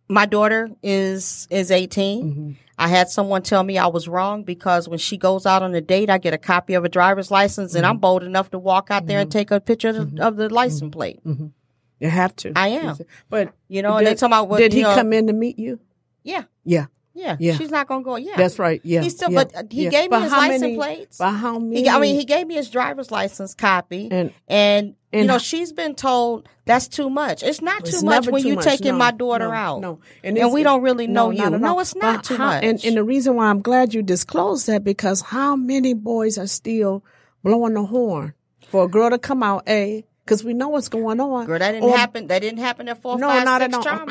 B: my daughter is is 18 i had someone tell me i was wrong because when she goes out on a date i get a copy of a driver's license and i'm bold enough to walk out there and take a picture of the, of the license plate
C: You have to.
B: I am.
C: But
B: You know, and they
C: did,
B: talking about what-
C: did he
B: know-
C: come in to meet you?
B: yeah
C: Yeah.
B: yeah,
C: Yeah.
B: she's not gonna go yeah
C: That's right. Yeah.
B: He still-
C: yeah,
B: but, he
C: yeah.
B: gave me his license
C: many-
B: plates.
C: But how many?
B: He, I mean, he gave me his driver's license copy,
C: And-
B: and, you know, she's been told that's too much. It's not too
C: It's
B: much when
C: you're
B: taking
C: No,
B: my daughter
C: no,
B: out.
C: No,
B: and,
C: it's-
B: we don't really know you. No, it's not
C: But
B: too
C: how-
B: much.
C: And, and the reason why I'm glad you disclosed that because how many boys are still blowing the horn for a girl to come out? A because we know what's going on.
B: Girl, that didn't
C: Or-
B: happen. That didn't happen at four,
C: No,
B: five,
C: not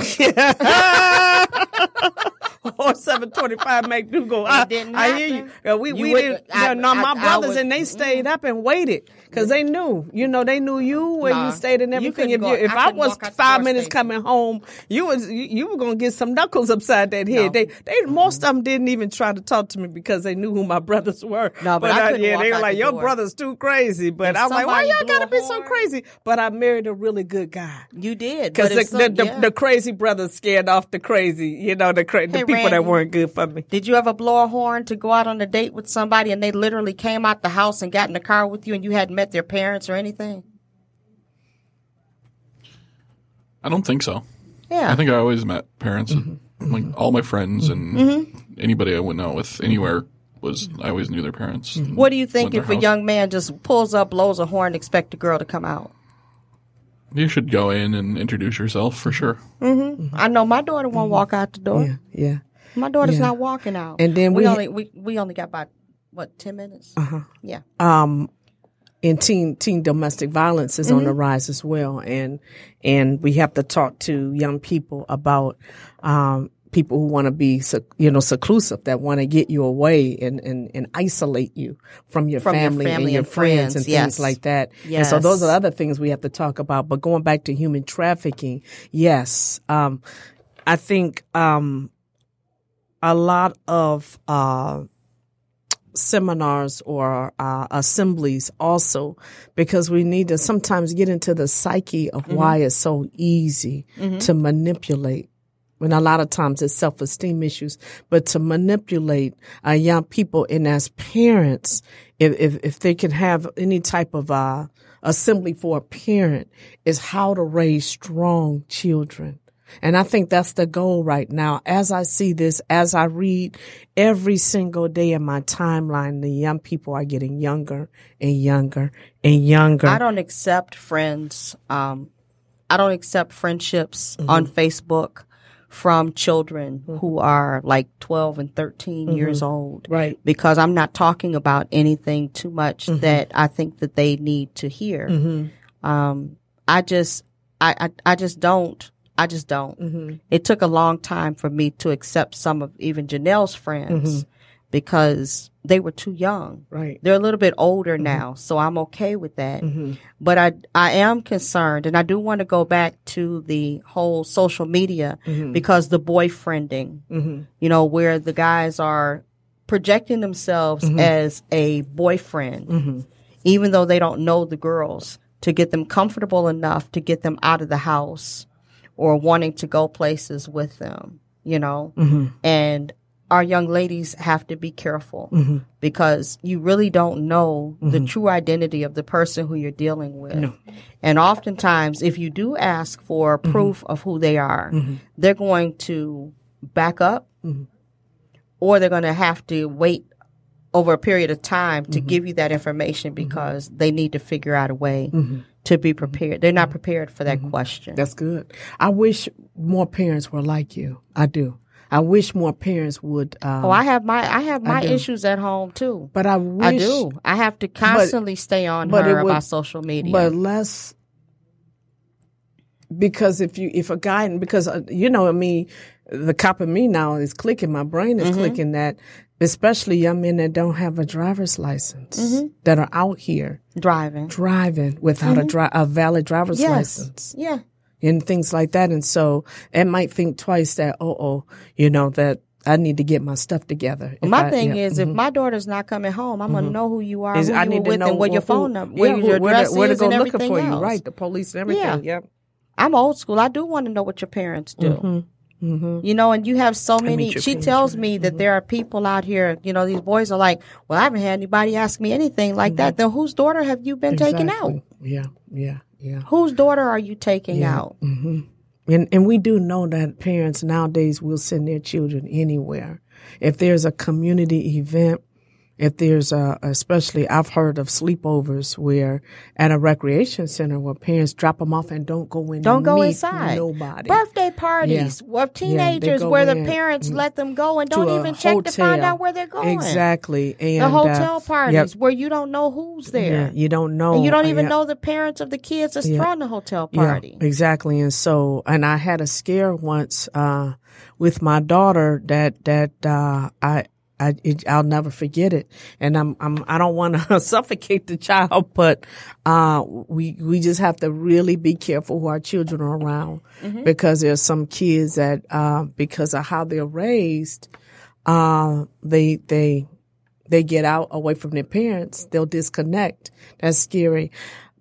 B: six
C: at all. (laughs) Or seven twenty five McDougal. I, ah,
B: didn't
C: I hear you. We
B: You
C: we
B: would-
C: didn't.
B: I-
C: no, my
B: I- I
C: brothers
B: was-
C: and they stayed mm-hmm. up and waited because they knew. You know, they knew you when
B: Nah,
C: you stayed and everything.
B: couldn't
C: if
B: go-
C: you, if
B: I
C: I, was
B: the
C: five minutes
B: Stacey.
C: coming home, you was you, you were gonna get some knuckles upside that head.
B: No.
C: They they most of them didn't even try to talk to me because they knew who my (laughs) brothers were.
B: No, but I
C: uh,
B: couldn't
C: yeah, they were like, your
B: door.
C: brother's too crazy. But
B: If
C: I'm like, why y'all gotta be so crazy? But I married a really good guy.
B: You did
C: Because the,
B: some-
C: the, the,
B: yeah.
C: the crazy brothers scared off the crazy, you know, the cra- the
B: Hey,
C: people that weren't good for me.
B: Did you ever blow a horn to go out on a date with somebody and they literally came out the house and got in the car with you and you hadn't met their parents or anything?
D: I don't think so.
B: Yeah.
D: I think I always met parents.
C: Mm-hmm.
D: Like all my friends and anybody I went out with anywhere was I always knew their parents. and
B: what do you think if a
D: house.
B: young man just pulls up, blows a horn, expect a girl to come out?
D: You should go in and introduce yourself for sure.
B: I know my daughter won't walk out the door.
C: Yeah, yeah.
B: My daughter's
C: Yeah.
B: not walking out.
C: And then
B: we,
C: we-
B: only we, we only got about what ten minutes. Uh-huh. Yeah.
C: Um, and teen teen domestic violence is on the rise as well, and and we have to talk to young people about um people who want to be you know seclusive that want to get you away and, and and isolate you from your
B: From your
C: family,
B: family
C: and your
B: and
C: friends,
B: friends,
C: and
B: yes.
C: things like that. And so those are other things we have to talk about. But going back to human trafficking, yes, um, I think um a lot of uh, seminars or uh, assemblies also because we need to sometimes get into the psyche of why it's so easy to manipulate. And a lot of times it's self-esteem issues, but to manipulate uh, young people and as parents, if, if, if they can have any type of, uh, assembly for a parent is how to raise strong children. And I think that's the goal right now. As I see this, as I read every single day in my timeline, the young people are getting younger and younger and younger.
B: I don't accept friends. Um, I don't accept friendships mm-hmm. on Facebook from children mm-hmm. who are like 12 and 13 mm-hmm. years old.
C: Right.
B: Because I'm not talking about anything too much that I think that they need to hear. Um, I just, I, I, I just don't. I just don't. Mm-hmm. It took a long time for me to accept some of even Janelle's friends mm-hmm. because they were too young.
C: Right.
B: They're a little bit older mm-hmm. now, so I'm okay with that. But I I am concerned, and I do want to go back to the whole social media because the boyfriending, you know, where the guys are projecting themselves as a boyfriend, even though they don't know the girls, to get them comfortable enough to get them out of the house or wanting to go places with them, you know, mm-hmm. and our young ladies have to be careful mm-hmm. because you really don't know the mm-hmm. true identity of the person who you're dealing with. And oftentimes, if you do ask for proof of who they are, they're going to back up or they're going to have to wait over a period of time to give you that information because they need to figure out a way to be prepared. They're not prepared for that question.
C: That's good. I wish more parents were like you. I do. I wish more parents would. Um,
B: Oh, I have my I have my
C: do.
B: issues at home too.
C: but I wish.
B: I do. I have to constantly stay on
C: but
B: her
C: would-
B: about social media.
C: But less because if you if a guy because uh, you know I mean the cop in me now is clicking my brain
B: Mm-hmm.
C: is clicking that especially young men that don't have a driver's license
B: Mm-hmm.
C: that are out here
B: driving.
C: driving without a mm-hmm. dri- a valid driver's
B: Yes.
C: license
B: Yeah.
C: and things like that and so it might think twice that oh oh you know that I need to get my stuff together. If
B: My
C: I-
B: thing
C: yeah,
B: is, if mm-hmm. my daughter's not coming home, I'm gonna mm-hmm. know who you are,
C: is
B: who
C: I
B: you
C: need
B: were
C: to
B: with,
C: know
B: and what your phone number, where
C: yeah,
B: your
C: where,
B: address
C: to, where to go
B: and
C: looking
B: everything
C: for
B: else.
C: you. Right, the police and everything.
B: Yeah.
C: Yep.
B: I'm old school. I do want to know what your parents do. Mm-hmm. You know, and you have so many. She tells me that mm-hmm. there are people out here. You know, these boys are like, "Well, I haven't had anybody ask me anything like that." Mm-hmm. Then whose daughter have you been taking out?
C: Yeah, yeah, yeah.
B: Whose daughter are you taking out?
C: And and we do know that parents nowadays will send their children anywhere. If there's a community event, if there's a, especially I've heard of sleepovers where at a recreation center where parents drop them off and don't go in.
B: Don't go inside.
C: Nobody.
B: Birthday parties
C: Yeah.
B: of teenagers
C: go
B: where the parents let them go and don't even check to find out where they're going.
C: Exactly. And
B: The
C: uh,
B: hotel parties
C: yep.
B: where you don't know who's there.
C: Yeah, you don't know.
B: and you don't even
C: Yeah.
B: know the parents of the kids that's
C: Yeah.
B: throwing the hotel party.
C: Yeah, exactly. And so, and I had a scare once, uh, with my daughter that, that, uh, I, I, it, I'll never forget it. And I'm, I'm, I don't want to (laughs) suffocate the child, but, uh, we, we just have to really be careful who our children are around because there's some kids that, uh, because of how they're raised, uh, they, they, they get out away from their parents, they'll disconnect. That's scary.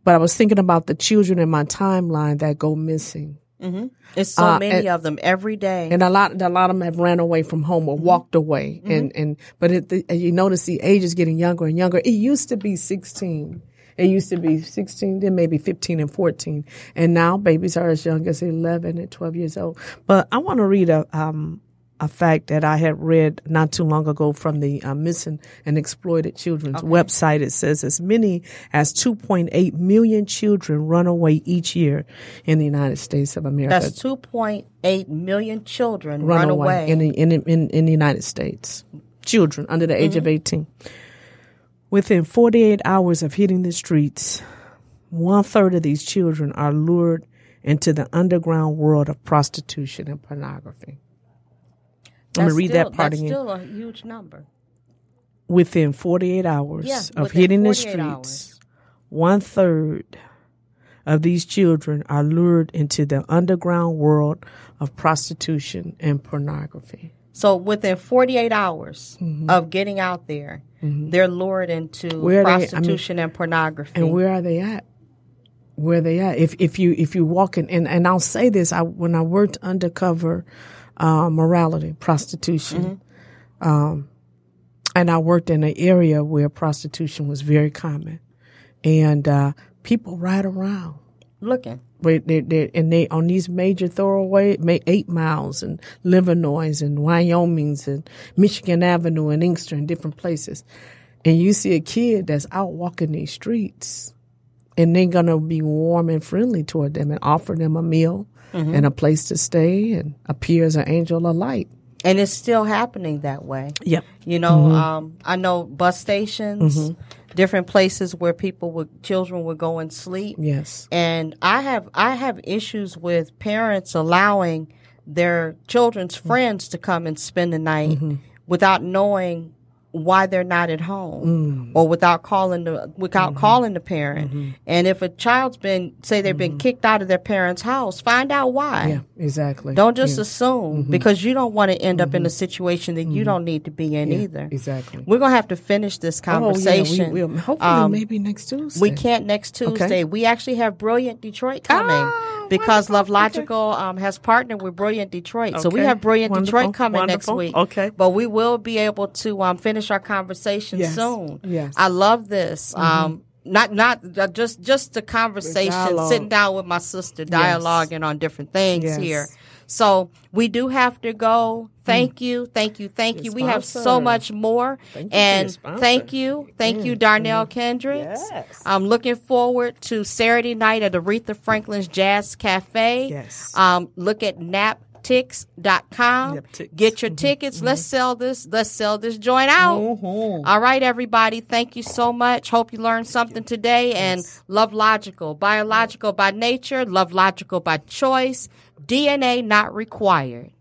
C: But I was thinking about the children in my timeline that go missing.
B: It's so
C: Uh,
B: many
C: and-
B: of them every day.
C: And a lot, a lot of them have ran away from home or walked away. And, and, but it, the, you notice the age is getting younger and younger. It used to be 16. It used to be 16, then maybe 15 and 14. And now babies are as young as 11 and 12 years old. But I want to read a, um, a fact that I had read not too long ago from the uh, Missing and Exploited Children's website. It says as many as 2.8 million children run away each year in the United States of America
B: That's 2.8 million children run, away.
C: in, the, in, in in the United States. Children under the age
B: Mm-hmm.
C: of 18. Within 48 hours of hitting the streets, one third of these children are lured into the underground world of prostitution and pornography. I'm gonna read
B: still-
C: that part
B: that's
C: again.
B: still a huge number.
C: Within 48 hours
B: Yeah,
C: of hitting the streets,
B: hours.
C: one third of these children are lured into the underground world of prostitution and pornography.
B: So within 48 hours of getting out there, they're lured into
C: Mm-hmm. They- I mean-
B: prostitution and pornography.
C: And where are they at? Where they at? If if you if you walk in and, and I'll say this, I when I worked undercover uh, morality, prostitution, um, and I worked in an area where prostitution was very common, and uh, people ride around.
B: Looking.
C: Wait, they, they, and they on these major thoroughway, ma- eight miles and Livernois and Wyoming's and Michigan Avenue and Inkster and different places, and you see a kid that's out walking these streets, and they're gonna be warm and friendly toward them and offer them a meal Mm-hmm. and a place to stay and appear as an angel of light.
B: And it's still happening that way.
C: Yep.
B: You know, mm-hmm. um, I know bus stations, mm-hmm. different places where people would, children would go and sleep.
C: Yes.
B: And I have, I have issues with parents allowing their children's friends to come and spend the night without knowing why they're not at home mm. or without calling the without mm-hmm. calling the parent. Mm-hmm. And if a child's been say they've been mm-hmm. kicked out of their parents' house, find out why.
C: Yeah. Exactly.
B: Don't just assume because you don't want to end up in a situation that you don't need to be in
C: Yeah,
B: either.
C: Exactly.
B: We're gonna have to finish this conversation.
C: Oh, yeah, we will. Hopefully,
B: Um,
C: maybe next Tuesday.
B: we can't next Tuesday. We actually have Brilliant Detroit coming
C: Ah,
B: because Love
C: wonderful.
B: Logical um, has partnered with Brilliant Detroit. So we have Brilliant
C: Wonderful.
B: Detroit coming next week.
C: Okay.
B: But we will be able to um, finish our conversation
C: Yes.
B: soon.
C: Yes.
B: I love this. Um, not not uh, just just the conversation, sitting down with my sister, dialoguing on different things
C: Yes.
B: here. So we do have to go. Thank hmm. you, thank you, thank you. We have so much more.
C: Thank you for your
B: and thank you, thank you, Darnell mm-hmm. Kendricks.
C: Yes.
B: I'm looking forward to Saturday night at Aretha Franklin's Jazz Cafe.
C: Yes.
B: Um, look at naptix.com.
C: Naptix.
B: Get your mm-hmm. tickets. Let's mm-hmm. sell this. Let's sell this joint out. All right, everybody. Thank you so much. Hope you learned something today. And love logical, biological by nature, love logical by choice, DNA not required.